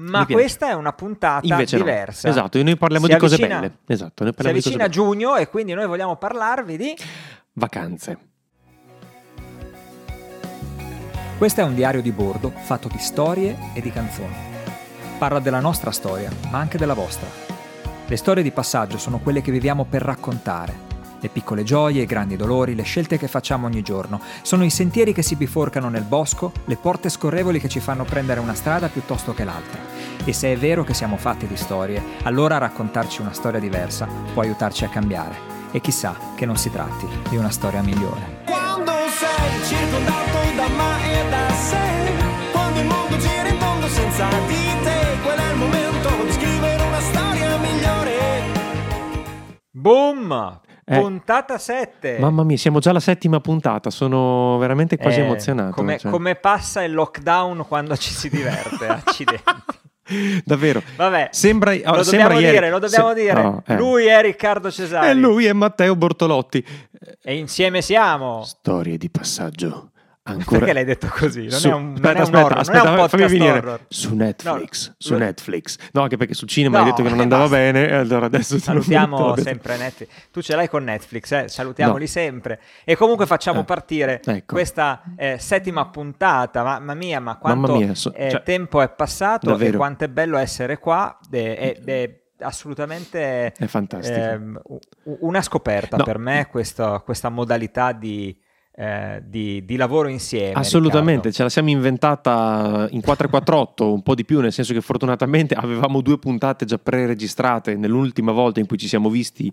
ma questa è una puntata Invece diversa. No. Esatto, noi parliamo si di cose belle. Esatto, noi parliamo si avvicina di cose giugno e quindi noi vogliamo parlarvi di vacanze. Questo è un diario di bordo fatto di storie e di canzoni. Parla della nostra storia, ma anche della vostra. Le storie di passaggio sono quelle che viviamo per raccontare le piccole gioie, i grandi dolori, le scelte che facciamo ogni giorno. Sono i sentieri che si biforcano nel bosco, le porte scorrevoli che ci fanno prendere una strada piuttosto che l'altra. E se è vero che siamo fatti di storie, allora raccontarci una storia diversa può aiutarci a cambiare. E chissà che non si tratti di una storia migliore. Quando sei circondato da ma e da sé, quando il mondo gira in tondo senza di te, quel è il momento di scrivere una storia migliore. Boom! Eh, puntata 7. Mamma mia, siamo già alla settima puntata, sono veramente quasi eh, emozionato. Come, cioè. come, passa il lockdown quando ci si diverte, accidenti. Davvero. Vabbè, sembra, lo oh, sembra dobbiamo ieri, dire, lo dobbiamo se, dire. No, eh. Lui è Riccardo Cesare. E lui è Matteo Bortolotti. E insieme siamo. Storie di passaggio. Ancora... Perché l'hai detto così? Non su... è un, aspetta, non aspetta, horror, aspetta, non fammi venire horror. su Netflix. No, su Netflix. No, anche perché sul cinema no, hai detto che non andava basta. bene, e allora adesso salutiamo sempre Netflix. Tu ce l'hai con Netflix, eh? salutiamoli no. sempre. E comunque facciamo eh, partire ecco. questa eh, settima puntata. Mamma mia, ma quanto mia, so, eh, cioè, tempo è passato davvero. e quanto è bello essere qua. È, è, assolutamente è fantastico. Ehm, una scoperta per me questa, questa modalità di eh, di, di, lavoro insieme. Assolutamente, Riccardo. ce la siamo inventata in 448, un po' di più, nel senso che fortunatamente avevamo due puntate già pre-registrate nell'ultima volta in cui ci siamo visti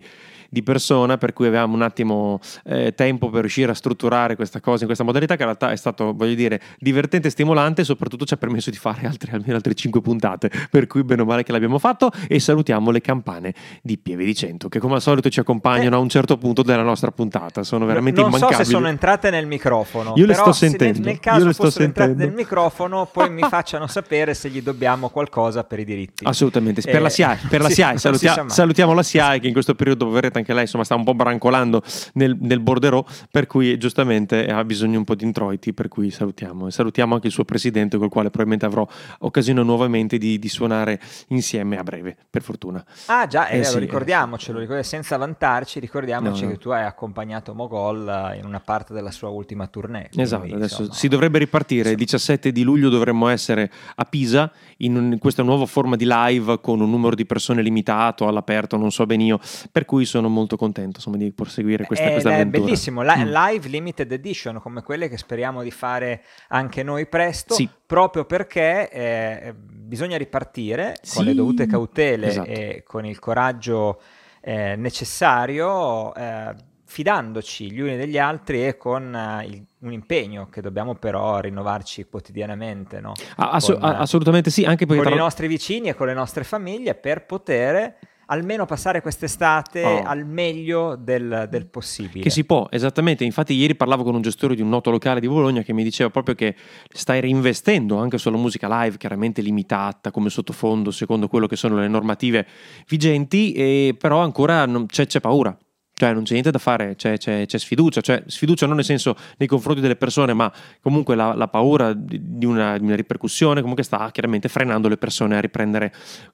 di persona, per cui avevamo un attimo eh, tempo per riuscire a strutturare questa cosa in questa modalità, che in realtà è stato, voglio dire, divertente e stimolante e soprattutto ci ha permesso di fare altre, almeno altre 5 puntate, per cui bene o male che l'abbiamo fatto e salutiamo le campane di Pieve di Cento, che come al solito ci accompagnano eh. a un certo punto della nostra puntata, sono veramente non immancabili. Non so se sono entrate nel microfono, io le sto sentendo. Nel, caso io fossero entrate nel microfono, poi mi facciano sapere se gli dobbiamo qualcosa per i diritti. Assolutamente, per eh, la SIAE, per la SIAE. Salutia- salutiamo la SIAE che in questo periodo, anche lei, insomma, sta un po' brancolando nel, nel borderò, per cui giustamente ha bisogno un po' di introiti, per cui salutiamo. E salutiamo anche il suo presidente, col quale probabilmente avrò occasione nuovamente di, di suonare insieme a breve, per fortuna. Ah già, eh, eh sì, ricordiamocelo, ricordiamo, senza vantarci, ricordiamoci no, no. che tu hai accompagnato Mogol in una parte della sua ultima tournée. Quindi, esatto, adesso insomma, si dovrebbe ripartire, il 17 di luglio dovremmo essere a Pisa in, un, in questa nuova forma di live con un numero di persone limitato, all'aperto, non so ben io, per cui sono molto contento insomma, di proseguire questa, è, questa avventura. È bellissimo, La, mm. live limited edition come quelle che speriamo di fare anche noi presto, sì. proprio perché eh, bisogna ripartire sì. con le dovute cautele esatto. e con il coraggio eh, necessario. Eh, fidandoci gli uni degli altri e con uh, il, un impegno che dobbiamo però rinnovarci quotidianamente. No? Assu- con, assolutamente sì, anche perché con tra... i nostri vicini e con le nostre famiglie per poter almeno passare quest'estate oh. al meglio del, del, possibile. Che si può, esattamente. Infatti, ieri parlavo con un gestore di un noto locale di Bologna che mi diceva proprio che stai reinvestendo anche sulla musica live, chiaramente limitata come sottofondo, secondo quello che sono le normative vigenti, e però ancora non, c'è, c'è paura. Cioè non c'è niente da fare, c'è, c'è, c'è, sfiducia, cioè sfiducia non nel senso nei confronti delle persone, ma comunque la, la paura di una, di una, ripercussione comunque sta chiaramente frenando le persone a riprendere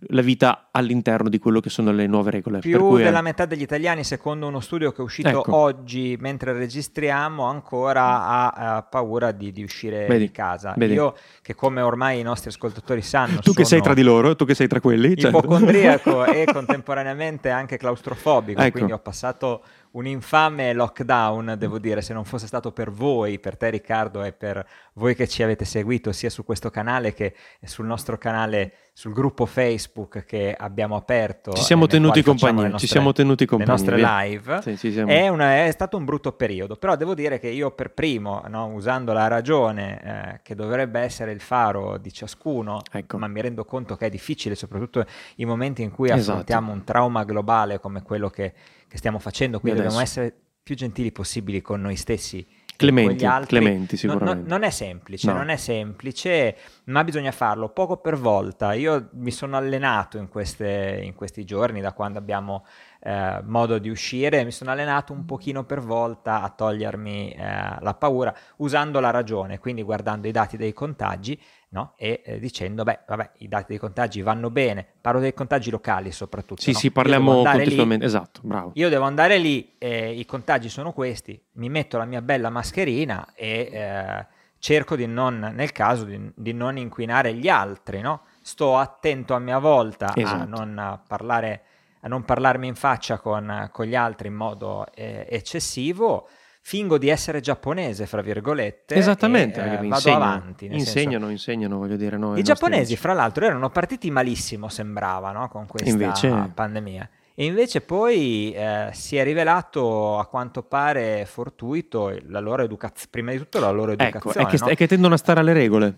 la vita all'interno di quello che sono le nuove regole. Più della è... metà degli italiani, secondo uno studio che è uscito ecco. oggi mentre registriamo, ancora ha, ha paura di, di uscire vedi, di casa. Vedi. Io che come ormai i nostri ascoltatori sanno... Tu che sei tra di loro, tu che sei tra quelli. Certo. Ipocondriaco e contemporaneamente anche claustrofobico, ecco. quindi ho passato un infame lockdown, devo dire, se non fosse stato per voi, per te Riccardo e per voi che ci avete seguito sia su questo canale che sul nostro canale, sul gruppo Facebook che abbiamo aperto. Ci siamo tenuti compagnia, nostre, ci siamo tenuti compagnia. Le nostre live. Sì, è, una, è, stato un brutto periodo, però devo dire che io per primo, no, usando la ragione eh, che dovrebbe essere il faro di ciascuno, ecco. ma mi rendo conto che è difficile, soprattutto in momenti in cui esatto. affrontiamo un trauma globale come quello che che stiamo facendo, quindi dobbiamo essere più gentili possibili con noi stessi. Clementi, clementi sicuramente. No, no, non è semplice, no. non è semplice, ma bisogna farlo poco per volta. Io mi sono allenato in, queste, in questi giorni, da quando abbiamo eh, modo di uscire, mi sono allenato un pochino per volta a togliermi eh, la paura usando la ragione, quindi guardando i dati dei contagi no? e eh, dicendo, beh, vabbè, i dati dei contagi vanno bene, parlo dei contagi locali soprattutto. Sì, no? sì, parliamo contestualmente, esatto, bravo. Io devo andare lì, eh, i contagi sono questi, mi metto la mia bella mascherina e eh, cerco di non, nel caso, di, di, non inquinare gli altri, no? Sto attento a mia volta esatto. a non parlare a non parlarmi in faccia con, con gli altri in modo eh, eccessivo fingo di essere giapponese, fra virgolette. Esattamente, e, eh, vado insegnano, avanti. Insegnano, senso... insegnano, voglio dire. No, I giapponesi, fra l'altro, erano partiti malissimo, sembrava, no? con questa invece... pandemia. E invece poi eh, si è rivelato a quanto pare fortuito la loro educazione, prima di tutto la loro educazione. Ecco, è che, no? è che tendono a stare alle regole,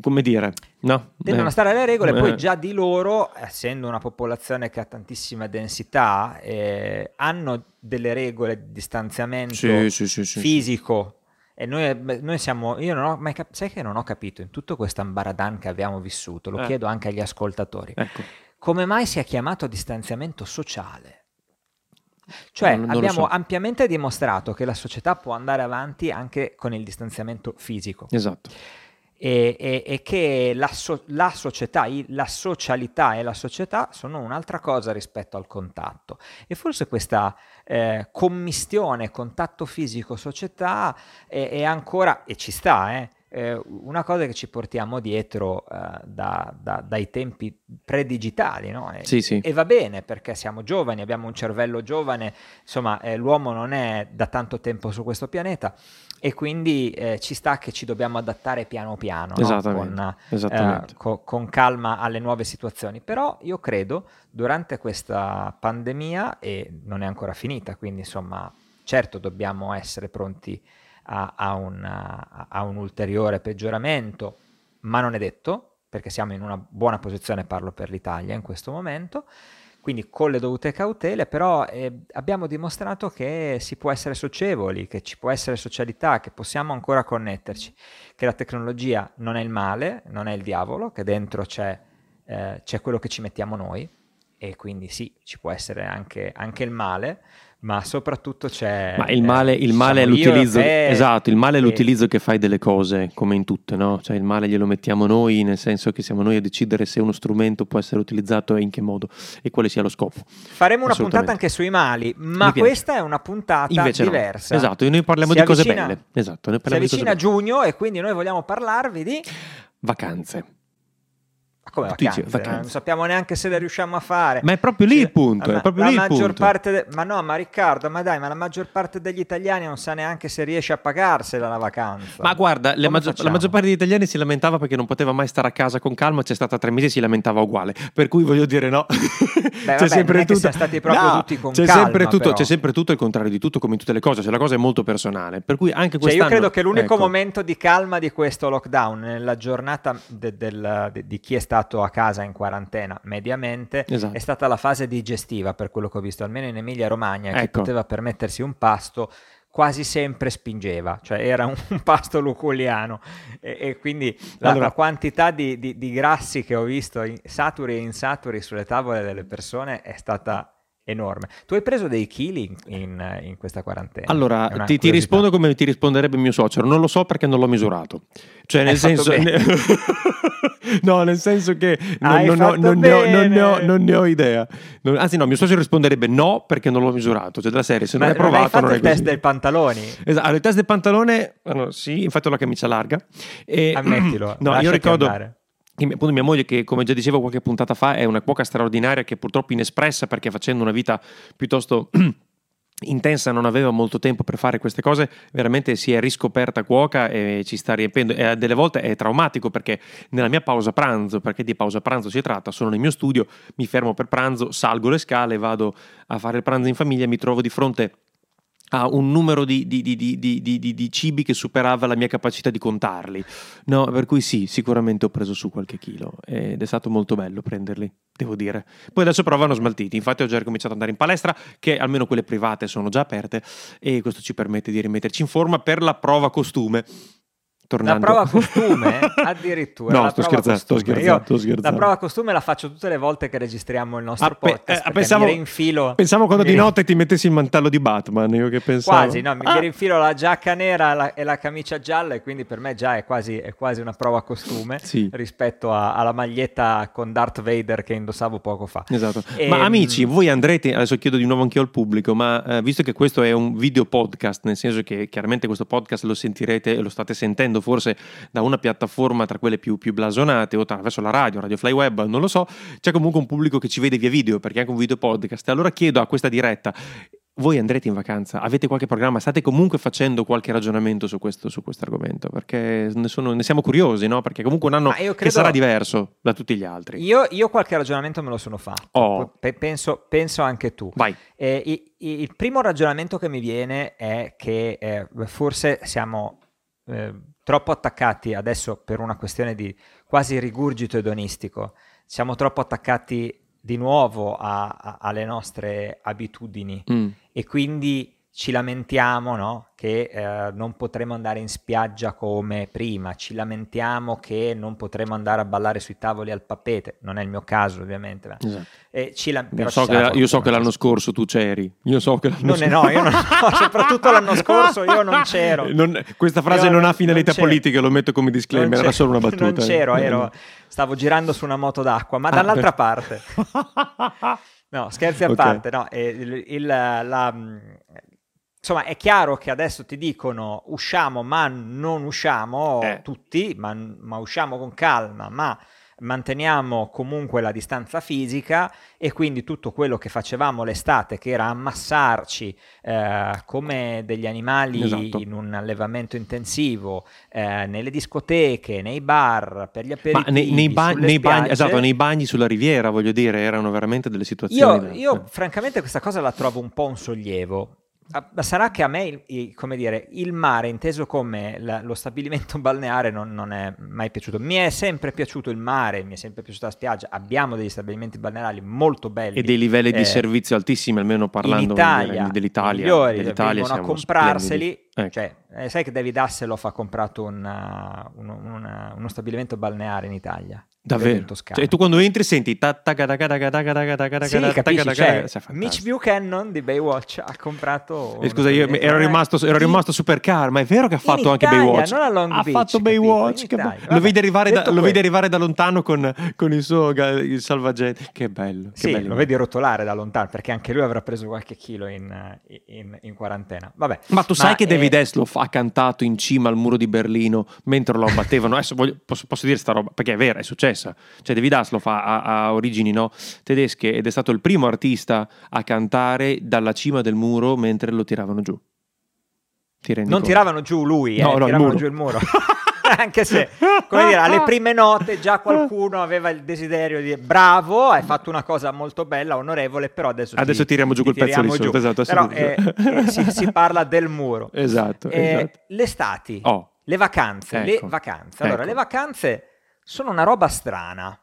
come dire, no? Tendono eh. a stare alle regole, eh. poi già di loro, essendo una popolazione che ha tantissima densità, eh, hanno delle regole di distanziamento sì, sì, sì, fisico. E noi, noi, siamo, io non ho mai capito, sai che non ho capito in tutto questo ambaradan che abbiamo vissuto, lo eh. chiedo anche agli ascoltatori. Ecco come mai sia chiamato distanziamento sociale? Cioè non abbiamo so. ampiamente dimostrato che la società può andare avanti anche con il distanziamento fisico. Esatto. E, e, e che la, so, la, società, la socialità e la società sono un'altra cosa rispetto al contatto. E forse questa eh, commistione contatto fisico-società è, è, ancora, e ci sta, eh, eh, una cosa che ci portiamo dietro eh, da, da, dai tempi predigitali, no? E, sì, sì. e, va bene perché siamo giovani, abbiamo un cervello giovane, insomma eh, l'uomo non è da tanto tempo su questo pianeta e quindi eh, ci sta che ci dobbiamo adattare piano piano, Esattamente. No? Con, Esattamente. Eh, co- con calma alle nuove situazioni. Però io credo durante questa pandemia, e non è ancora finita, quindi insomma certo dobbiamo essere pronti a, a, un, a, un, ulteriore peggioramento, ma non è detto, perché siamo in una buona posizione, parlo per l'Italia in questo momento, quindi con le dovute cautele, però eh, abbiamo dimostrato che si può essere socievoli, che ci può essere socialità, che possiamo ancora connetterci, che la tecnologia non è il male, non è il diavolo, che dentro c'è, eh, c'è quello che ci mettiamo noi e quindi sì, ci può essere anche, anche il male, ma soprattutto c'è... Ma il male, il male è l'utilizzo, esatto, il male è l'utilizzo che fai delle cose, come in tutte, no? Cioè il male glielo mettiamo noi, nel senso che siamo noi a decidere se uno strumento può essere utilizzato e in che modo e quale sia lo scopo. Faremo una puntata anche sui mali, ma questa è una puntata Invece diversa. No. Esatto, noi parliamo si di Ma come vacanze? vacanze? Non sappiamo neanche se le riusciamo a fare. Ma è proprio lì il punto. È proprio la lì maggior punto. parte de... Ma no, ma Riccardo, ma dai, ma la maggior parte degli italiani non sa neanche se riesce a pagarsela la vacanza. Ma guarda, maggior... la maggior parte degli italiani si lamentava perché non poteva mai stare a casa con calma. C'è stata tre mesi e si lamentava uguale. Per cui voglio dire, no. Beh, c'è sempre tutto. stati proprio no, tutti con c'è calma. Sempre tutto, c'è sempre tutto il contrario di tutto, come in tutte le cose. Cioè, la cosa è molto personale. Per cui anche quest'anno. Cioè, io credo che l'unico ecco. momento di calma di questo lockdown, nella giornata de, del, de, di chi è stato a casa in in quarantena mediamente, esatto. è stata la fase digestiva per quello che ho visto, almeno in Emilia Romagna, ecco. che poteva permettersi un pasto quasi sempre spingeva, cioè era un, un pasto luculiano e, e quindi la, allora, la quantità di, di, di, grassi che ho visto in, saturi e insaturi sulle tavole delle persone è stata enorme. Tu hai preso dei chili in, in, in questa quarantena? Allora, ti, ti, rispondo come ti risponderebbe mio suocero, non lo so perché non l'ho misurato. Cioè, nel senso... no, nel senso che non, non, ho, non, ne ho, ne ho, non, ne ho, idea. anzi, no, mio suocero risponderebbe no perché non l'ho misurato. Cioè, della serie, se non hai provato, non è il test dei pantaloni. Esatto, il test del pantalone, no, sì, infatti ho la camicia larga. E, Ammettilo. no, io ricordo... Andare appunto mia moglie che come già dicevo qualche puntata fa è una cuoca straordinaria che purtroppo inespressa perché facendo una vita piuttosto intensa non aveva molto tempo per fare queste cose veramente si è riscoperta cuoca e ci sta riempendo. E delle volte è traumatico perché nella mia pausa pranzo perché di pausa pranzo si tratta sono nel mio studio mi fermo per pranzo salgo le scale vado a fare il pranzo in famiglia mi trovo di fronte a un numero di, di, di, di, cibi che superava la mia capacità di contarli. No, per cui sì, sicuramente ho preso su qualche chilo ed è stato molto bello prenderli, devo dire. Poi adesso però vanno smaltiti, infatti ho già ricominciato ad andare in palestra, che almeno quelle private sono già aperte e questo ci permette di rimetterci in forma per la prova costume tornando. La prova costume, addirittura. no, sto scherzando, sto scherzando, sto scherzando, La prova costume la faccio tutte le volte che registriamo il nostro ah, podcast. Eh, pensavo, mi rinfilo, pensavo quando di notte ti mettessi il mantello di Batman, io che pensavo. Quasi, no, mi, ah. rinfilo la giacca nera la, e la camicia gialla e quindi per me già è quasi, è quasi una prova costume sì. rispetto a, alla maglietta con Darth Vader che indossavo poco fa. Esatto. E, ma amici, voi andrete, adesso chiedo di nuovo anche io al pubblico, ma eh, visto che questo è un video podcast, nel senso che chiaramente questo podcast lo sentirete e lo state sentendo forse da una piattaforma tra quelle più, più blasonate o attraverso la radio, Radio Fly Web, non lo so, c'è comunque un pubblico che ci vede via video perché è anche un video podcast. Allora chiedo a questa diretta voi andrete in vacanza, avete qualche programma, state comunque facendo qualche ragionamento su questo, su questo argomento, perché ne, sono, ne, siamo curiosi, no? Perché comunque un anno credo, che sarà diverso da tutti gli altri. Io, io qualche ragionamento me lo sono fatto, oh. P- penso, penso, anche tu. Vai. Eh, il, il, primo ragionamento che mi viene è che eh, forse siamo eh, troppo attaccati adesso per una questione di quasi rigurgito edonistico, siamo troppo attaccati di nuovo a, a, alle nostre abitudini mm. e quindi ci lamentiamo no? che eh, non potremo andare in spiaggia come prima, ci lamentiamo che non potremo andare a ballare sui tavoli al papete, non è il mio caso ovviamente. Ma... Esatto. Eh, la... io, so che, io so che, l'anno scorso tu c'eri, io so che l'anno non scorso... No, io non, no, soprattutto l'anno scorso io non c'ero. Non, questa frase io non, ha finalità politica, lo metto come disclaimer, era solo una battuta. Non c'ero, ero, stavo girando su una moto d'acqua, ma ah, dall'altra parte. No, scherzi a okay. parte, no, il, il, la, insomma, è chiaro che adesso ti dicono usciamo, ma non usciamo eh. tutti, ma, ma, usciamo con calma, ma manteniamo comunque la distanza fisica e quindi tutto quello che facevamo l'estate, che era ammassarci eh, come degli animali esatto. in un allevamento intensivo, eh, nelle discoteche, nei bar, per gli aperitivi, Ma nei, nei, ba- nei bagni, esatto, nei bagni sulla riviera, voglio dire, erano veramente delle situazioni... Io, io francamente questa cosa la trovo un po' un sollievo, sarà che a me, come dire, il mare inteso come la, lo stabilimento balneare non, non, è mai piaciuto. Mi è sempre piaciuto il mare, mi è sempre piaciuta la spiaggia. Abbiamo degli stabilimenti balneari molto belli. E dei livelli eh, di servizio altissimi, almeno parlando Italia, dell'Italia. Migliori, dell'Italia vengono a comprarseli. Ecco. Cioè, eh, sai che David Hasselhoff ha comprato una, un, una, uno stabilimento balneare in Italia? Davvero. Cioè, tu quando entri senti Mitch Buchanan di Baywatch ha comprato eh, Scusa, io ero rimasto, ero rimasto super ma è vero che ha fatto anche Italia, Baywatch? Non a Long ha Beach, fatto Baywatch, capito, Italia, lo, vedi arrivare da, lo vedi arrivare da lontano con, con il suo il salvagente, che bello. Che sì, bello. lo vedi rotolare da lontano perché anche lui avrà preso qualche chilo in, in, in quarantena. Vabbè. Ma tu ma sai che David eh, Esloff ha cantato in cima al muro di Berlino mentre lo abbattevano? Adesso posso, posso dire sta roba perché è vero, è successo successa cioè David Dasloff ha, ha, ha origini no, tedesche ed è stato il primo artista a cantare dalla cima del muro mentre lo tiravano giù. non conto? tiravano giù lui, no, eh, no, tiravano il giù il muro. Anche se, come dire, alle prime note già qualcuno aveva il desiderio di bravo, hai fatto una cosa molto bella, onorevole, però adesso, adesso ti, tiriamo giù quel pezzo di sotto. Esatto, però eh, eh, si, si, parla del muro. Esatto. Eh, esatto. L'estati, oh. le vacanze, ecco. le vacanze. Allora, ecco. le vacanze sono una roba strana.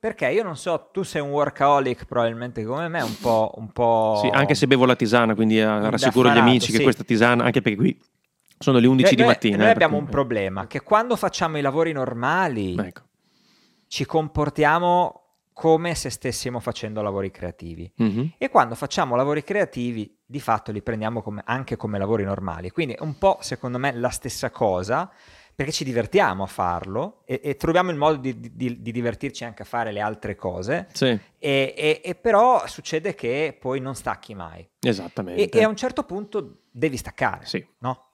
Perché io non so, tu sei un workaholic probabilmente come me, un po'... Un po sì, anche se bevo la tisana, quindi eh, rassicuro gli amici sì. che questa tisana, anche perché qui sono le 11 noi, di mattina. Noi eh, abbiamo perché... un problema, che quando facciamo i lavori normali ecco. ci comportiamo come se stessimo facendo lavori creativi. Mm-hmm. E quando facciamo lavori creativi, di fatto li prendiamo come, anche come lavori normali. Quindi è un po', secondo me, la stessa cosa perché ci divertiamo a farlo e, e troviamo il modo di, di, di, divertirci anche a fare le altre cose. Sì. E, e, e, però succede che poi non stacchi mai. Esattamente. E, a un certo punto devi staccare, sì. no?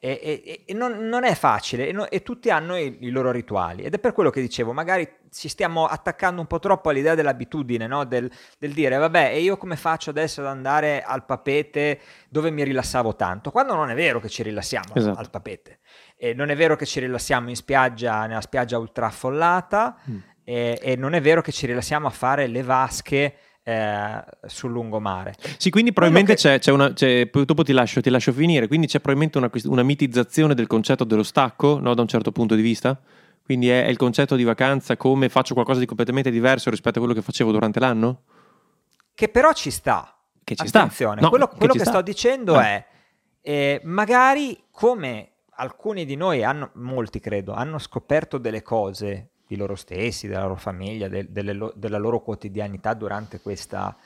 E, non, non, è facile no, e, tutti hanno i, i, loro rituali ed è per quello che dicevo, magari ci stiamo attaccando un po' troppo all'idea dell'abitudine, no? del, del, dire vabbè e io come faccio adesso ad andare al papete dove mi rilassavo tanto, quando non è vero che ci rilassiamo esatto. al papete. E non è vero che ci rilassiamo in spiaggia, nella spiaggia ultra affollata, mm. e, e, non è vero che ci rilassiamo a fare le vasche eh, sul lungomare. Sì, quindi probabilmente che... c'è, c'è, una. C'è, dopo ti lascio, ti lascio, finire. Quindi c'è probabilmente una, una mitizzazione del concetto dello stacco, no, da un certo punto di vista. Quindi è, è, il concetto di vacanza come faccio qualcosa di completamente diverso rispetto a quello che facevo durante l'anno? Che però ci sta. Che ci Attenzione, sta. No, quello, quello che, che sto dicendo ah. è eh, magari come alcuni di noi hanno, molti credo, hanno scoperto delle cose di loro stessi, della loro famiglia, de, delle, della loro quotidianità durante questa,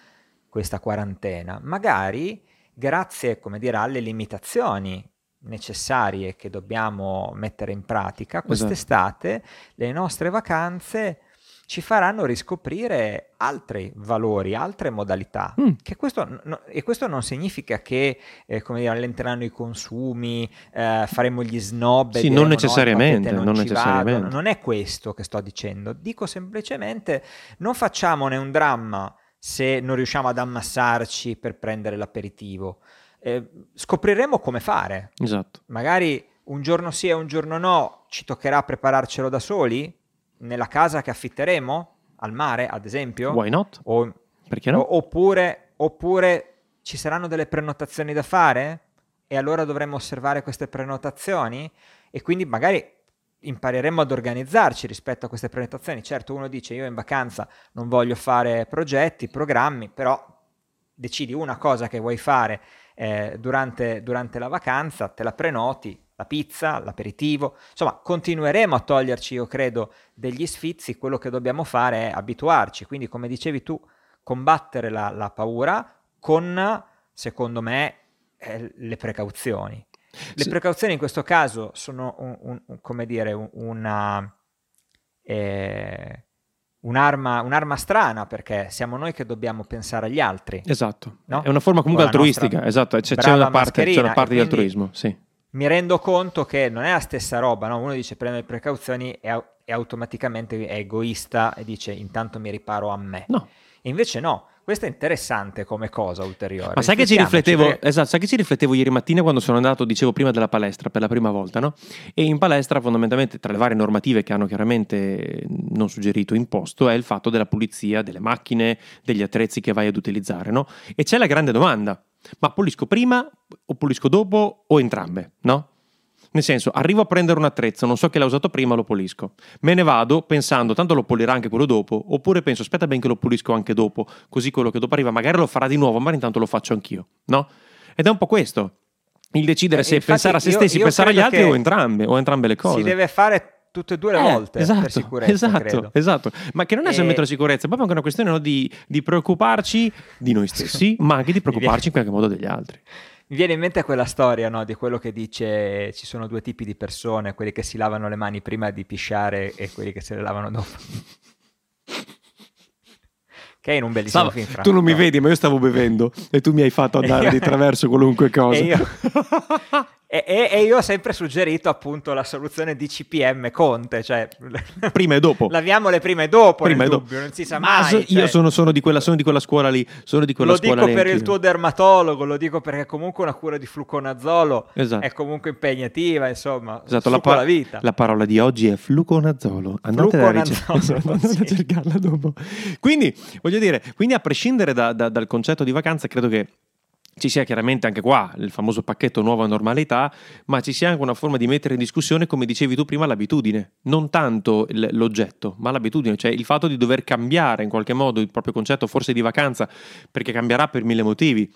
questa quarantena. Magari grazie, come dire, alle limitazioni necessarie che dobbiamo mettere in pratica, esatto. quest'estate esatto. le nostre vacanze ci faranno riscoprire altri valori, altre modalità. Mm. Questo, no, e questo non significa che eh, come dire, allenteranno i consumi, eh, faremo gli snob. Sì, non necessariamente. Non, non, necessariamente. non è questo che sto dicendo. Dico semplicemente non facciamone un dramma se non riusciamo ad ammassarci per prendere l'aperitivo. Eh, scopriremo come fare. Esatto. Magari un giorno sì e un giorno no ci toccherà prepararcelo da soli nella casa che affitteremo al mare, ad esempio? Why not? O, Perché no? O, oppure, oppure ci saranno delle prenotazioni da fare e allora dovremmo osservare queste prenotazioni e quindi magari impareremo ad organizzarci rispetto a queste prenotazioni. Certo, uno dice io in vacanza non voglio fare progetti, programmi, però decidi una cosa che vuoi fare eh, durante, durante la vacanza, te la prenoti, la pizza, l'aperitivo, insomma continueremo a toglierci, io credo, degli sfizi, quello che dobbiamo fare è abituarci, quindi come dicevi tu, combattere la, la paura con, secondo me, eh, le precauzioni. Le sì. precauzioni in questo caso sono, un, un, come dire, una... Eh, un'arma, un'arma, strana perché siamo noi che dobbiamo pensare agli altri. Esatto, no? è una forma comunque altruistica, esatto, c'è, c'è, una parte, c'è, una parte, di altruismo, sì mi rendo conto che non è la stessa roba, no? uno dice prende le precauzioni e, e, automaticamente è egoista e dice intanto mi riparo a me. No. E invece no, questo è interessante come cosa ulteriore. Ma sai che ci riflettevo, perché... esatto, sai che ci riflettevo ieri mattina quando sono andato, dicevo prima della palestra per la prima volta, no? E in palestra fondamentalmente tra le varie normative che hanno chiaramente non suggerito, imposto, è il fatto della pulizia delle macchine, degli attrezzi che vai ad utilizzare, no? E c'è la grande domanda, ma pulisco prima o pulisco dopo o entrambe, no? Nel senso, arrivo a prendere un attrezzo, non so che l'ha usato prima, lo pulisco. Me ne vado pensando, tanto lo pulirà anche quello dopo, oppure penso, aspetta ben che lo pulisco anche dopo, così quello che dopo arriva magari lo farà di nuovo, ma intanto lo faccio anch'io, no? Ed è un po' questo, il decidere eh, se pensare a se stessi, io, io pensare agli altri o entrambe, o entrambe le cose. Si deve fare tutte e due le eh, volte esatto, per sicurezza. Esatto, esatto. Ma che non è solamente la sicurezza, è proprio anche una questione no, di, di, preoccuparci di noi stessi, ma anche di preoccuparci in qualche modo degli altri. Mi viene in mente quella storia no, di quello che dice ci sono due tipi di persone, quelli che si lavano le mani prima di pisciare e quelli che se le lavano dopo. che è in un bellissimo Stavo, film. Tu non mi vedi, ma io stavo bevendo e tu mi hai fatto andare di traverso qualunque cosa. E io... E, e, e, io ho sempre suggerito appunto la soluzione di CPM Conte, cioè prima e dopo. Laviamole prima e dopo, prima e dopo. non si sa mai. So, cioè... Io sono, sono, di quella, sono, di quella, scuola lì, sono di quella lo scuola dico per il tuo dermatologo, lo dico perché comunque una cura di fluconazolo esatto. è comunque impegnativa, insomma, esatto, la, pa- la, vita. La parola di oggi è fluconazolo, andate fluconazolo, a, ricer- sì. a cercarla dopo. Quindi, voglio dire, quindi a prescindere da, da, dal concetto di vacanza, credo che ci sia chiaramente anche qua il famoso pacchetto nuova normalità, ma ci sia anche una forma di mettere in discussione, come dicevi tu prima, l'abitudine, non tanto l'oggetto, ma l'abitudine, cioè il fatto di dover cambiare in qualche modo il proprio concetto forse di vacanza, perché cambierà per mille motivi,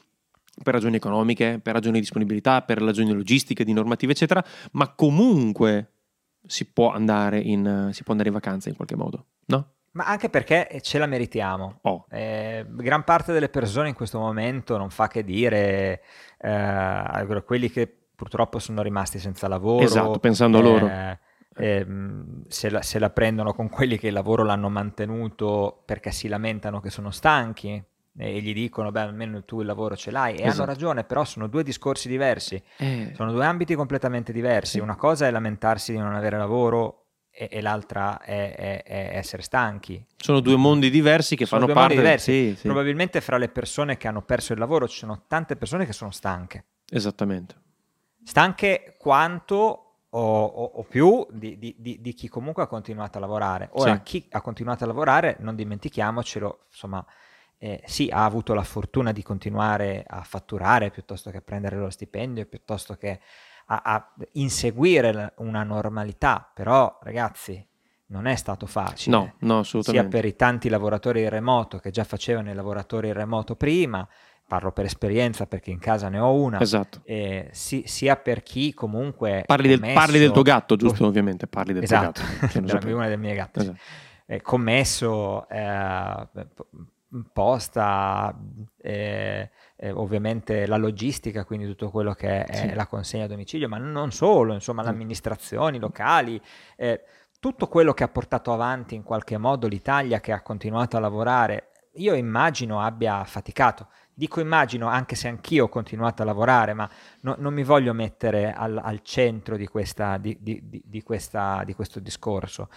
per ragioni economiche, per ragioni di disponibilità, per ragioni logistiche, di normative, eccetera, ma comunque si può andare in, si può andare in vacanza in qualche modo, no? Ma anche perché ce la meritiamo. Oh. Eh, gran parte delle persone in questo momento non fa che dire eh, quelli che purtroppo sono rimasti senza lavoro. Esatto, pensando a loro. Eh, se la, se la prendono con quelli che il lavoro l'hanno mantenuto perché si lamentano che sono stanchi e gli dicono beh almeno tu il lavoro ce l'hai e esatto. hanno ragione però sono due discorsi diversi eh. sono due ambiti completamente diversi sì. una cosa è lamentarsi di non avere lavoro e, e l'altra è, è, è, essere stanchi. Sono due mondi diversi che sono fanno parte diversi. Sì, sì. Probabilmente fra le persone che hanno perso il lavoro ci sono tante persone che sono stanche. Esattamente. Stanche quanto o, o, o più di, di, di, di, chi comunque ha continuato a lavorare. Ora, sì. chi ha continuato a lavorare, non dimentichiamocelo, insomma, eh, sì, ha avuto la fortuna di continuare a fatturare piuttosto che a prendere lo stipendio, piuttosto che a, a inseguire una normalità, però ragazzi non è stato facile. No, no, assolutamente. Sia per i tanti lavoratori in remoto che già facevano i lavoratori in remoto prima, parlo per esperienza perché in casa ne ho una, esatto. eh, si, sia per chi comunque... Parli del, commesso, parli del tuo gatto, giusto? Ovviamente, parli del esatto, tuo gatto. Della, una delle mie gatte. Esatto. Eh, commesso, eh, posta, eh, ovviamente la logistica, quindi tutto quello che è sì. la consegna a domicilio, ma non solo, insomma, le amministrazioni locali, eh, tutto quello che ha portato avanti in qualche modo l'Italia, che ha continuato a lavorare, io immagino abbia faticato. Dico immagino anche se anch'io ho continuato a lavorare, ma no, non mi voglio mettere al, al centro di, questa, di, di, di, questa, di questo discorso.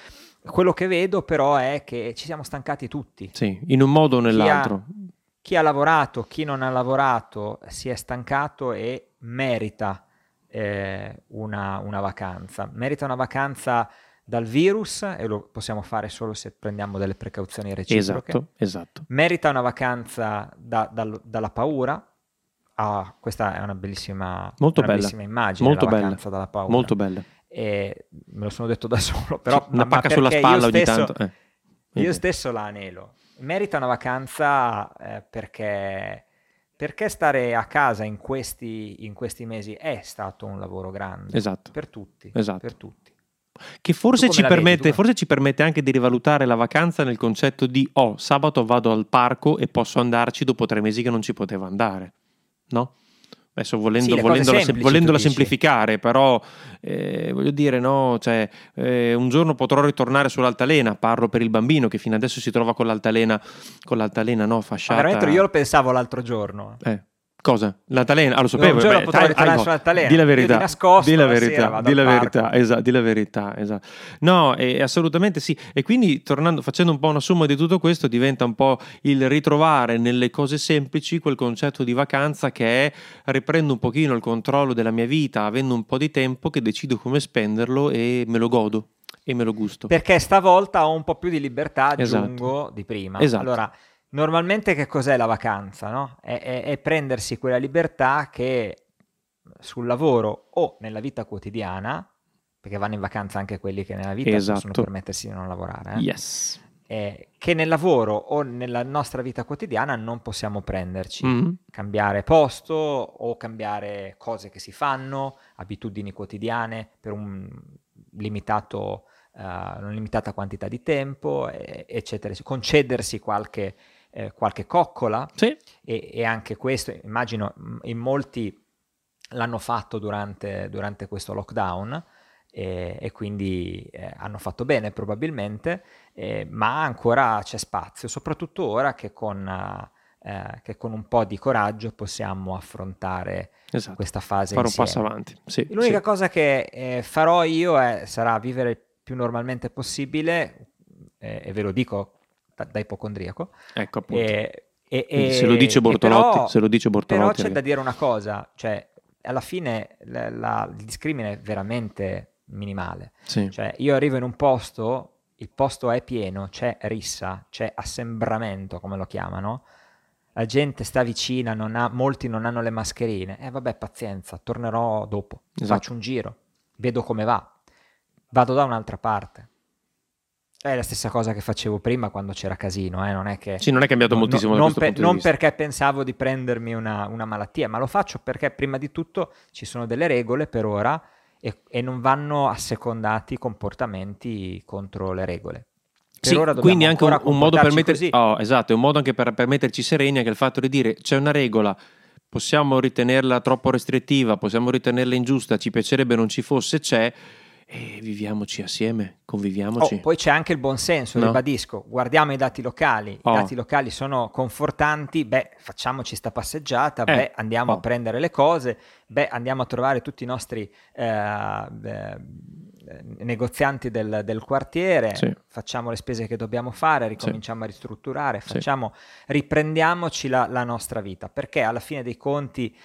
Quello che vedo però è che ci siamo stancati tutti. Sì, in un modo o nell'altro. Chi ha, chi ha lavorato, chi non ha lavorato si è stancato e merita eh, una, una vacanza. Merita una vacanza dal virus e lo possiamo fare solo se prendiamo delle precauzioni reciproche. Esatto, esatto. Merita una vacanza da, da, dalla paura. Ah, questa è una bellissima, Molto una bella. bellissima immagine, Molto la bella. dalla paura. Molto bella. E me lo sono detto da solo, però una ma, pacca sulla spalla ogni stesso, tanto. Eh. Io stesso la anelo. Merita una vacanza eh, perché perché stare a casa in questi, in questi, mesi è stato un lavoro grande esatto. per tutti. Esatto. Per tutti. Che forse ci, permette, forse ci, permette, anche di rivalutare la vacanza nel concetto di oh, sabato vado al parco e posso andarci dopo tre mesi che non ci potevo andare. No? Adesso volendo, sì, volendola, semplici, volendola semplificare, però eh, voglio dire, no, cioè, eh, un giorno potrò ritornare sull'altalena, parlo per il bambino che fino adesso si trova con l'altalena, con l'altalena no, fasciata. Ma veramente io lo pensavo l'altro giorno. Eh. Cosa? L'altalena? Ah, lo sapevo. Giorno beh, potrò ritornare sull'altalena. Di la verità. Di nascosto, di la verità. Di la verità. Esatto, di la verità. Esatto. No, eh, assolutamente sì. E quindi, tornando, facendo un po' una somma di tutto questo, diventa un po' il ritrovare nelle cose semplici quel concetto di vacanza che è riprendo un pochino il controllo della mia vita, avendo un po' di tempo che decido come spenderlo e me lo godo e me lo gusto. Perché stavolta ho un po' più di libertà, aggiungo, esatto. di prima. Esatto. Allora, Normalmente che cos'è la vacanza? No? È, è, è, prendersi quella libertà che sul lavoro o nella vita quotidiana, perché vanno in vacanza anche quelli che nella vita esatto. possono permettersi di non lavorare, eh? yes. eh, che nel lavoro o nella nostra vita quotidiana non possiamo prenderci. Mm-hmm. Cambiare posto o cambiare cose che si fanno, abitudini quotidiane per un limitato, uh, una limitata quantità di tempo, eccetera. Concedersi qualche eh, qualche coccola sì. e, e, anche questo immagino mm, in molti l'hanno fatto durante, durante questo lockdown e, e quindi eh, hanno fatto bene probabilmente, eh, ma ancora c'è spazio, soprattutto ora che con, eh, che con un po' di coraggio possiamo affrontare esatto. questa fase. Fare un passo avanti. Sì, L'unica sì. cosa che eh, farò io è, sarà vivere il più normalmente possibile, e ve lo dico da, ipocondriaco. Ecco appunto. E, e, e, se lo dice Bortolotti, però, se lo dice Bortolotti. Però c'è ragazzi. da dire una cosa, cioè alla fine la, la, il discrimine è veramente minimale. Sì. Cioè io arrivo in un posto, il posto è pieno, c'è rissa, c'è assembramento, come lo chiamano. La gente sta vicina, non ha, molti non hanno le mascherine. E eh, vabbè, pazienza, tornerò dopo, esatto. faccio un giro, vedo come va. Vado da un'altra parte. È la stessa cosa che facevo prima quando c'era casino, eh? non è che... Sì, non è cambiato no, moltissimo no, non, per, non perché pensavo di prendermi una, una, malattia, ma lo faccio perché prima di tutto ci sono delle regole per ora e, e non vanno assecondati comportamenti contro le regole. Per sì, quindi anche un, un modo per metterci... Oh, esatto, è un modo anche per, per metterci sereni anche il fatto di dire c'è una regola, possiamo ritenerla troppo restrittiva, possiamo ritenerla ingiusta, ci piacerebbe non ci fosse, c'è e viviamoci assieme, conviviamoci. Oh, poi c'è anche il buonsenso, no? ribadisco, guardiamo i dati locali, oh. i dati locali sono confortanti, beh facciamoci sta passeggiata, eh. beh andiamo oh. a prendere le cose, beh andiamo a trovare tutti i nostri eh, eh, negozianti del, del quartiere, sì. facciamo le spese che dobbiamo fare, ricominciamo sì. a ristrutturare, facciamo, sì. riprendiamoci la, la, nostra vita, perché alla fine dei conti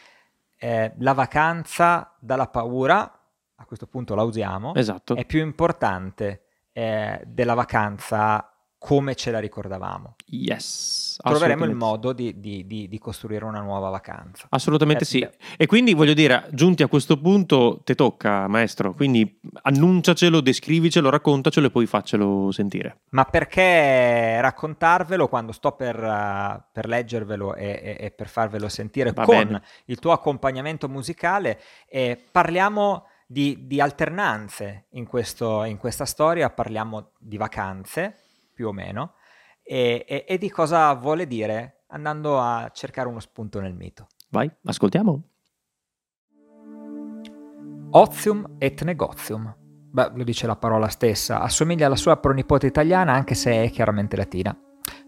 eh, la vacanza dalla paura a questo punto la usiamo, esatto. è più importante eh, della vacanza come ce la ricordavamo. Yes. Troveremo il modo di, di, di, di, costruire una nuova vacanza. Assolutamente eh, sì. E quindi voglio dire, giunti a questo punto, te tocca, maestro. Quindi annunciacelo, descrivicelo, raccontacelo e poi faccelo sentire. Ma perché raccontarvelo quando sto per, uh, per leggervelo e, e, e, per farvelo sentire Va con bene. il tuo accompagnamento musicale? E parliamo di, di alternanze in, questo, in questa storia, parliamo di vacanze più o meno, e, e, e di cosa vuole dire andando a cercare uno spunto nel mito. Vai, ascoltiamo. Ozium et negozium. Beh, lo dice la parola stessa, assomiglia alla sua pronipote italiana anche se è chiaramente latina.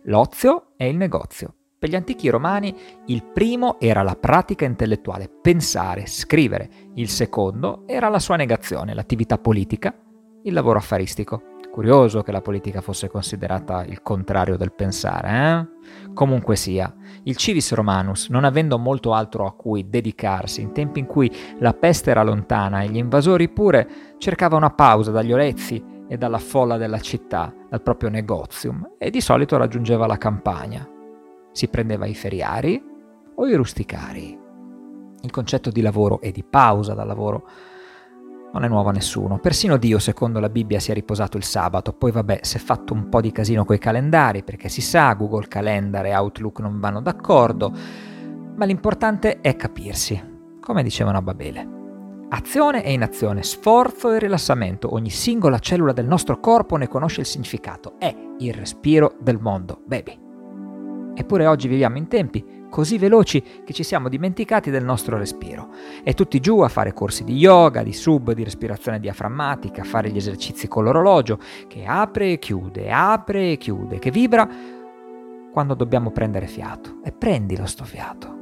L'ozio è il negozio. Per gli antichi romani il primo era la pratica intellettuale, pensare, scrivere. Il secondo era la sua negazione, l'attività politica, il lavoro affaristico. Curioso che la politica fosse considerata il contrario del pensare, eh? Comunque sia, il civis romanus, non avendo molto altro a cui dedicarsi, in tempi in cui la peste era lontana e gli invasori pure, cercava una pausa dagli olezzi e dalla folla della città, dal proprio negozium, e di solito raggiungeva la campagna. Si prendeva i feriari o i rusticari. Il concetto di lavoro e di pausa dal lavoro non è nuovo a nessuno. Persino Dio, secondo la Bibbia, si è riposato il sabato. Poi vabbè, si è fatto un po' di casino coi calendari, perché si sa, Google Calendar e Outlook non vanno d'accordo. Ma l'importante è capirsi, come dicevano a Babele. Azione e inazione, sforzo e rilassamento. Ogni singola cellula del nostro corpo ne conosce il significato. È il respiro del mondo, baby. Eppure oggi viviamo in tempi così veloci che ci siamo dimenticati del nostro respiro. E tutti giù a fare corsi di yoga, di sub, di respirazione diaframmatica, a fare gli esercizi con l'orologio che apre e chiude, apre e chiude, che vibra quando dobbiamo prendere fiato. E prendilo sto fiato.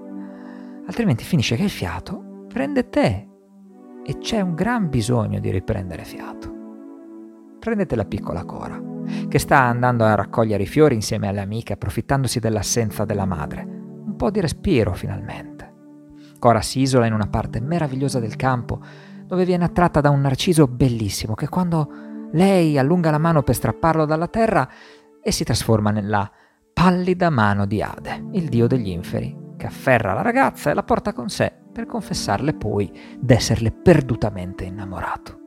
Altrimenti finisce che il fiato prende te. E c'è un gran bisogno di riprendere fiato. Prendete la piccola Cora, che sta andando a raccogliere i fiori insieme alle amiche, approfittandosi dell'assenza della madre un po' di respiro finalmente. Cora si isola in una parte meravigliosa del campo, dove viene attratta da un narciso bellissimo che quando lei allunga la mano per strapparlo dalla terra e si trasforma nella pallida mano di Ade, il dio degli inferi, che afferra la ragazza e la porta con sé per confessarle poi d'esserle perdutamente innamorato.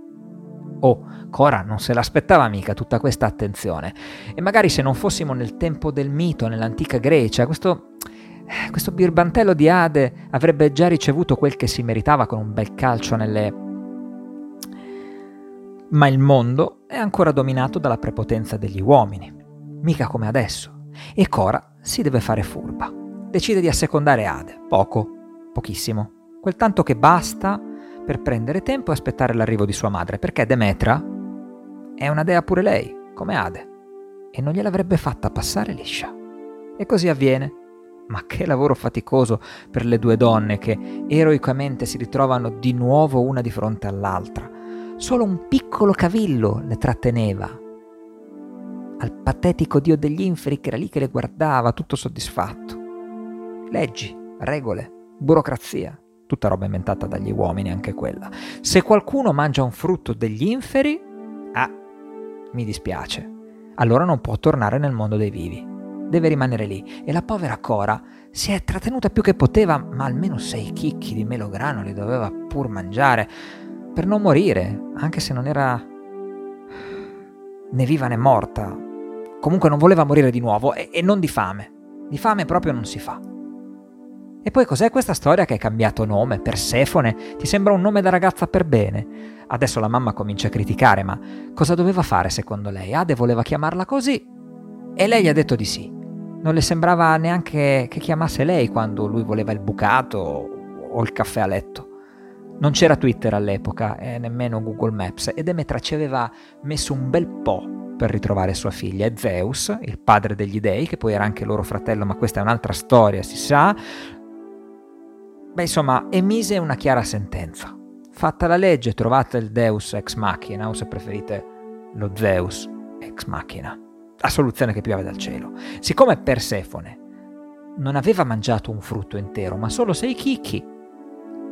Oh, Cora non se l'aspettava mica tutta questa attenzione. E magari se non fossimo nel tempo del mito, nell'antica Grecia, questo questo birbantello di Ade avrebbe già ricevuto quel che si meritava con un bel calcio nelle... Ma il mondo è ancora dominato dalla prepotenza degli uomini, mica come adesso, e Cora si deve fare furba. Decide di assecondare Ade, poco, pochissimo, quel tanto che basta per prendere tempo e aspettare l'arrivo di sua madre, perché Demetra è una dea pure lei, come Ade, e non gliel'avrebbe fatta passare liscia. E così avviene ma che lavoro faticoso per le due donne che eroicamente si ritrovano di nuovo una di fronte all'altra. Solo un piccolo cavillo le tratteneva. Al patetico dio degli inferi che era lì che le guardava, tutto soddisfatto. Leggi, regole, burocrazia, tutta roba inventata dagli uomini anche quella. Se qualcuno mangia un frutto degli inferi, ah, mi dispiace, allora non può tornare nel mondo dei vivi deve rimanere lì e la povera Cora si è trattenuta più che poteva, ma almeno sei chicchi di melograno li doveva pur mangiare per non morire, anche se non era né viva né morta. Comunque non voleva morire di nuovo e, e non di fame. Di fame proprio non si fa. E poi cos'è questa storia che hai cambiato nome? Persefone? Ti sembra un nome da ragazza per bene? Adesso la mamma comincia a criticare, ma cosa doveva fare secondo lei? Ade voleva chiamarla così e lei gli ha detto di sì. Non le sembrava neanche che chiamasse lei quando lui voleva il bucato o il caffè a letto. Non c'era Twitter all'epoca e nemmeno Google Maps e Demetra ci aveva messo un bel po' per ritrovare sua figlia e Zeus, il padre degli dei, che poi era anche loro fratello, ma questa è un'altra storia, si sa. Beh, insomma, emise una chiara sentenza. Fatta la legge, trovate il Deus ex machina, o se preferite lo Zeus ex machina la soluzione che piove dal cielo. Siccome Persefone non aveva mangiato un frutto intero, ma solo sei chicchi,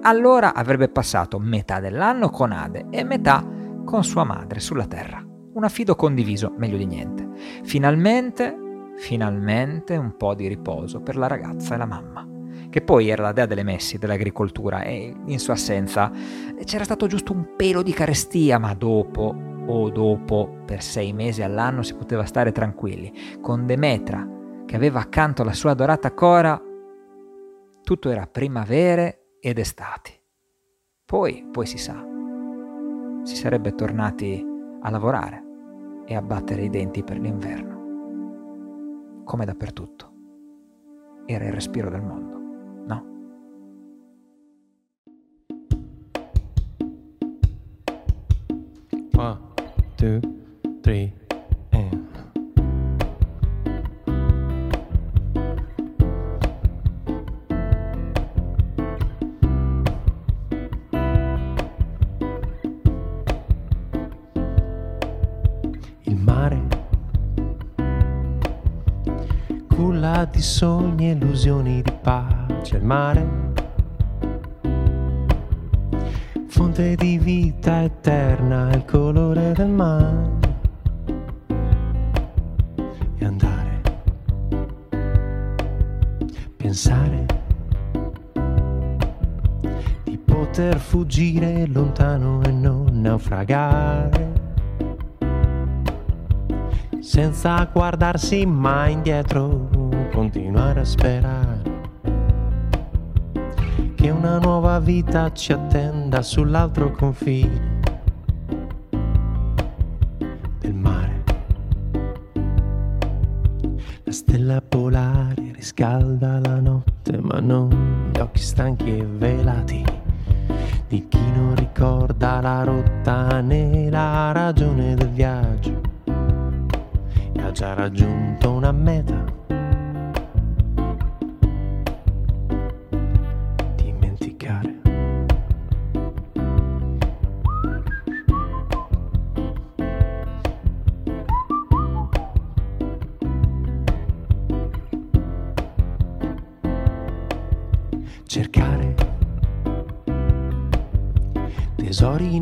allora avrebbe passato metà dell'anno con Ade e metà con sua madre sulla terra. un affido condiviso, meglio di niente. Finalmente, finalmente un po' di riposo per la ragazza e la mamma che poi era la dea delle messi, dell'agricoltura, e in sua assenza c'era stato giusto un pelo di carestia, ma dopo, o dopo, per sei mesi all'anno si poteva stare tranquilli. Con Demetra, che aveva accanto la sua adorata Cora, tutto era primavere ed estati. Poi, poi si sa, si sarebbe tornati a lavorare e a battere i denti per l'inverno. Come dappertutto. Era il respiro del mondo. One, two, three, and. Il mare culla di sogni e illusioni di pace. Il mare fonte di vita eterna, il colore del mare. E andare, pensare di poter fuggire lontano e non naufragare. Senza guardarsi mai indietro, continuare a sperare che una nuova vita ci attenda sull'altro confine del mare. La stella polare riscalda la notte, ma non gli occhi stanchi e velati. Di chi non ricorda la rotta né la ragione del viaggio. E ha già raggiunto una meta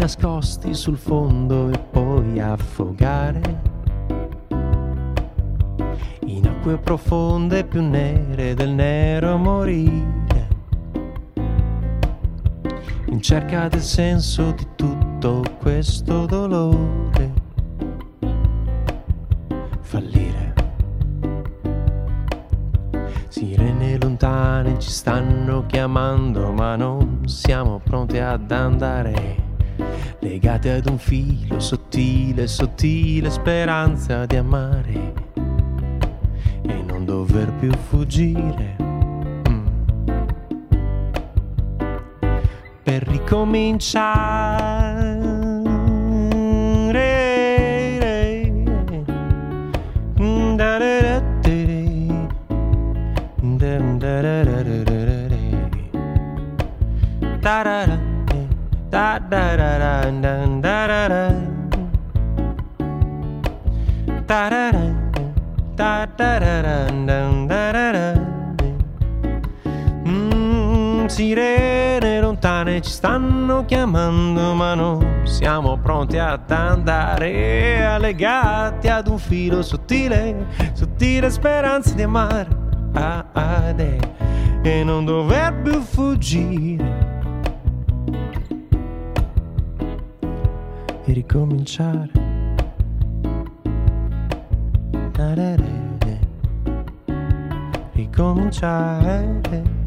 nascosti sul fondo e poi affogare in acque profonde più nere del nero morire in cerca del senso di tutto questo dolore. Fallire. Sirene lontane ci stanno chiamando ma non siamo pronti ad andare legate ad un filo sottile, sottile speranza di amare e non dover più fuggire. Mm. Per ricominciare. Da da da da da da da da da da da da da da da da da da da da Sirene lontane ci stanno chiamando ma non siamo pronti ad andare. Legati ad un filo sottile, sottile speranza di amare. Ah, ah, e non dover più fuggire ricominciare. Ricominciare.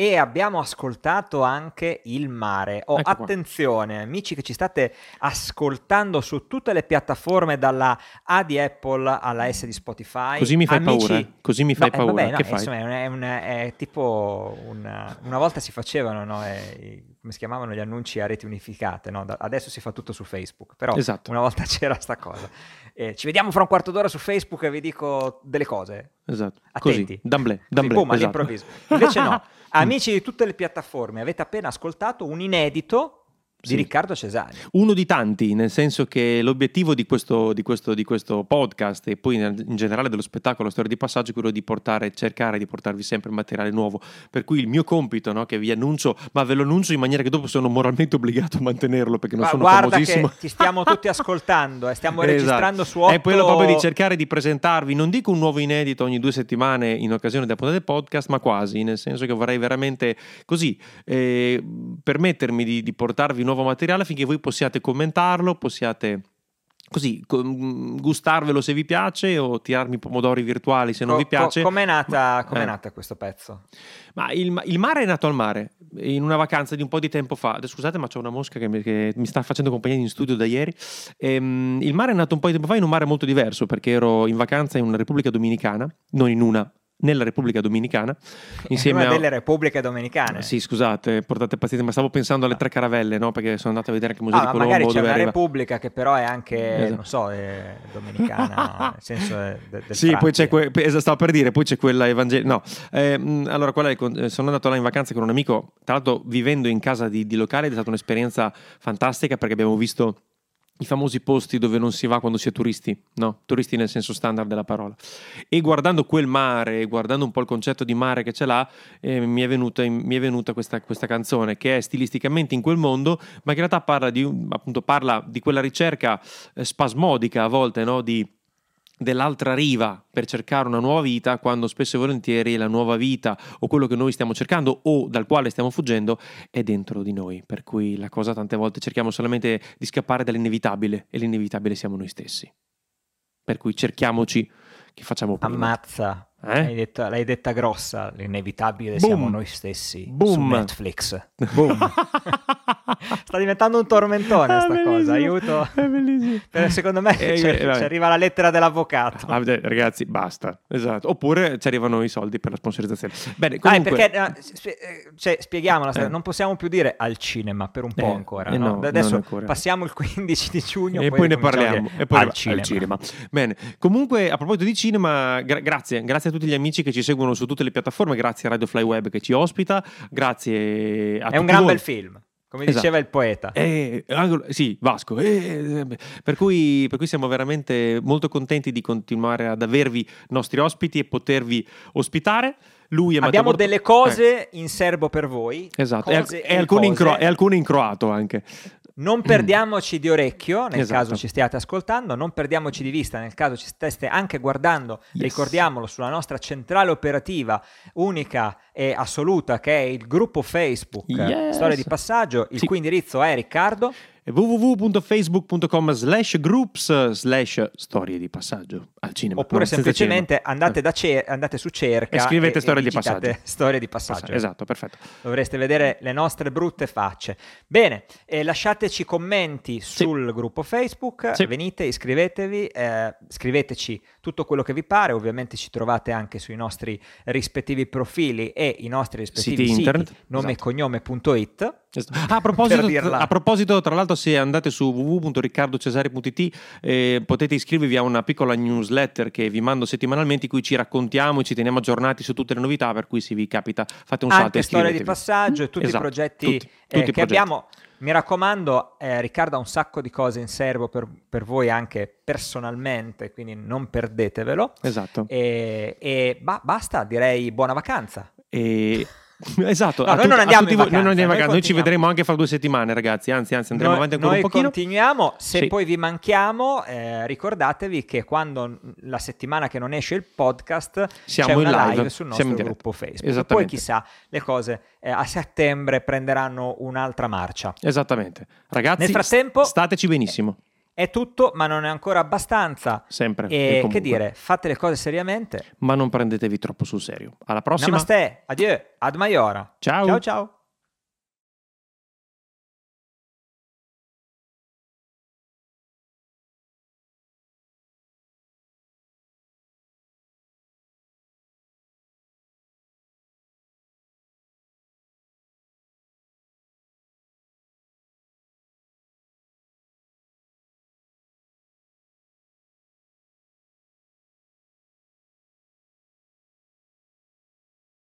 E abbiamo ascoltato anche il mare. Oh, ecco attenzione, qua. amici che ci state ascoltando su tutte le piattaforme, dalla A di Apple alla S di Spotify. Così mi fai amici... paura. Eh? Così mi fai no, paura. Eh, vabbè, no, che insomma, è, un, è, tipo una, una, volta si facevano, no? È, come si chiamavano gli annunci a reti unificate, no? adesso si fa tutto su Facebook, però esatto. una volta c'era sta cosa. Eh, ci vediamo fra un quarto d'ora su Facebook e vi dico delle cose. Esatto. Attenti. Così, d'amblè, d'amblè, boom, esatto. all'improvviso. Invece no, amici di tutte le piattaforme, avete appena ascoltato un inedito di Riccardo Cesani. Uno di tanti, nel senso che l'obiettivo di questo, di questo, di questo podcast e poi in generale dello spettacolo Storia di Passaggio è quello di portare, cercare di portarvi sempre materiale nuovo. Per cui il mio compito, no, che vi annuncio, ma ve lo annuncio in maniera che dopo sono moralmente obbligato a mantenerlo perché non ma sono guarda famosissimo. Che ti stiamo tutti ascoltando e eh, stiamo esatto. registrando su otto... È quello proprio di cercare di presentarvi, non dico un nuovo inedito ogni due settimane in occasione della puntata del podcast, ma quasi, nel senso che vorrei veramente così eh, permettermi di, di portarvi nuovo materiale affinché voi possiate commentarlo, possiate così gustarvelo se vi piace o tirarmi pomodori virtuali se non co- vi piace. Co- com'è nata, com'è eh. nata questo pezzo? Ma il, il, mare è nato al mare in una vacanza di un po' di tempo fa. Scusate, ma c'è una mosca che mi, che mi sta facendo compagnia in studio da ieri. Ehm, il mare è nato un po' di tempo fa in un mare molto diverso perché ero in vacanza in una Repubblica Dominicana, non in una, nella Repubblica Dominicana. Insieme una a... delle Repubbliche Dominicane. Sì, scusate, portate pazienza, ma stavo pensando alle tre caravelle, no? Perché sono andato a vedere anche il Museo ah, di Colombo. Magari c'è una arriva... Repubblica che però è anche, esatto. non so, è dominicana, nel senso de- del Sì, frate. poi c'è, que- stavo per dire, poi c'è quella evangelica. No, eh, allora qual è? Eh, sono andato là in vacanza con un amico, tra l'altro vivendo in casa di, di locale, è stata un'esperienza fantastica perché abbiamo visto i famosi posti dove non si va quando si è turisti, no? Turisti nel senso standard della parola. E guardando quel mare, guardando un po' il concetto di mare che ce l'ha, eh, mi è venuta, mi è venuta questa, questa, canzone che è stilisticamente in quel mondo, ma che in realtà parla di, appunto, parla di quella ricerca eh, spasmodica a volte, no? Di dell'altra riva per cercare una nuova vita, quando spesso e volentieri la nuova vita o quello che noi stiamo cercando o dal quale stiamo fuggendo è dentro di noi. Per cui la cosa tante volte cerchiamo solamente di scappare dall'inevitabile e l'inevitabile siamo noi stessi. Per cui cerchiamoci che facciamo prima. Ammazza. Eh? L'hai, detta, l'hai, detta, grossa, l'inevitabile Boom. siamo noi stessi Boom. su Netflix. Boom. Sta diventando un tormentone ah, sta cosa, aiuto. Eh, secondo me eh, ci eh, arriva la lettera dell'avvocato. Ah, ragazzi, basta. Esatto. Oppure ci arrivano i soldi per la sponsorizzazione. Bene, comunque... ah, perché, uh, cioè, spieghiamola, eh. non possiamo più dire al cinema per un po' eh, ancora. No? No, Adesso ancora. passiamo il 15 di giugno e poi, poi ne parliamo. E poi al, cinema. al cinema. Bene, comunque a proposito di cinema, gra- grazie, grazie a tutti gli amici che ci seguono su tutte le piattaforme, grazie a Radio Fly Web che ci ospita, grazie a È un gran voi. bel film. Come esatto. diceva il poeta. Eh, sì, Vasco. Eh, per, cui, per, cui, siamo veramente molto contenti di continuare ad avervi nostri ospiti e potervi ospitare. Lui è Abbiamo Matteo delle cose eh. in serbo per voi. Esatto, e, e, alcune in cro- e, alcune in croato anche. Non perdiamoci di orecchio nel esatto. caso ci stiate ascoltando, non perdiamoci di vista nel caso ci steste anche guardando, yes. ricordiamolo, sulla nostra centrale operativa unica e assoluta che è il gruppo Facebook yes. Storia di Passaggio, il sì. cui indirizzo è Riccardo www.facebook.com slash groups slash storie di passaggio al cinema. Oppure semplicemente andate, ce- andate, su cerca e scrivete e, storie, e di passaggio. storie di passaggio. Esatto, perfetto. Dovreste vedere le nostre brutte facce. Bene, eh, lasciateci commenti sì. sul gruppo Facebook, sì. venite, iscrivetevi, eh, scriveteci tutto quello che vi pare, ovviamente ci trovate anche sui nostri rispettivi profili e i nostri rispettivi siti, siti nome esatto. e cognome.it. Ah, a, proposito, a, proposito, tra l'altro, se andate su www.riccardocesare.it eh, potete iscrivervi a una piccola newsletter che vi mando settimanalmente, in cui ci raccontiamo e ci teniamo aggiornati su tutte le novità. Per cui, se vi capita, fate un Anche salto e storia di passaggio e tutti esatto, i progetti tutti, tutti eh, che progetti. abbiamo. Mi raccomando, eh, Riccardo ha un sacco di cose in serbo per, per, voi anche personalmente, quindi non perdetevelo. Esatto. E, e ba- basta, direi buona vacanza. E Esatto, no, noi, non andiamo in vacanza, noi andiamo in vacanza, noi, ci vedremo anche fra due settimane, ragazzi. Anzi, anzi, andremo noi, avanti ancora un pochino. Noi continuiamo. Se sì. poi vi manchiamo, eh, ricordatevi che quando la settimana che non esce il podcast Siamo una live, live sul nostro gruppo Facebook. Poi chissà, le cose eh, a settembre prenderanno un'altra marcia. Esattamente. Ragazzi, Nel frattempo, stateci benissimo. È tutto, ma non è ancora abbastanza. Sempre. E, e che dire, fate le cose seriamente. Ma non prendetevi troppo sul serio. Alla prossima. Namaste, adieu, ad maiora. Ciao. Ciao ciao.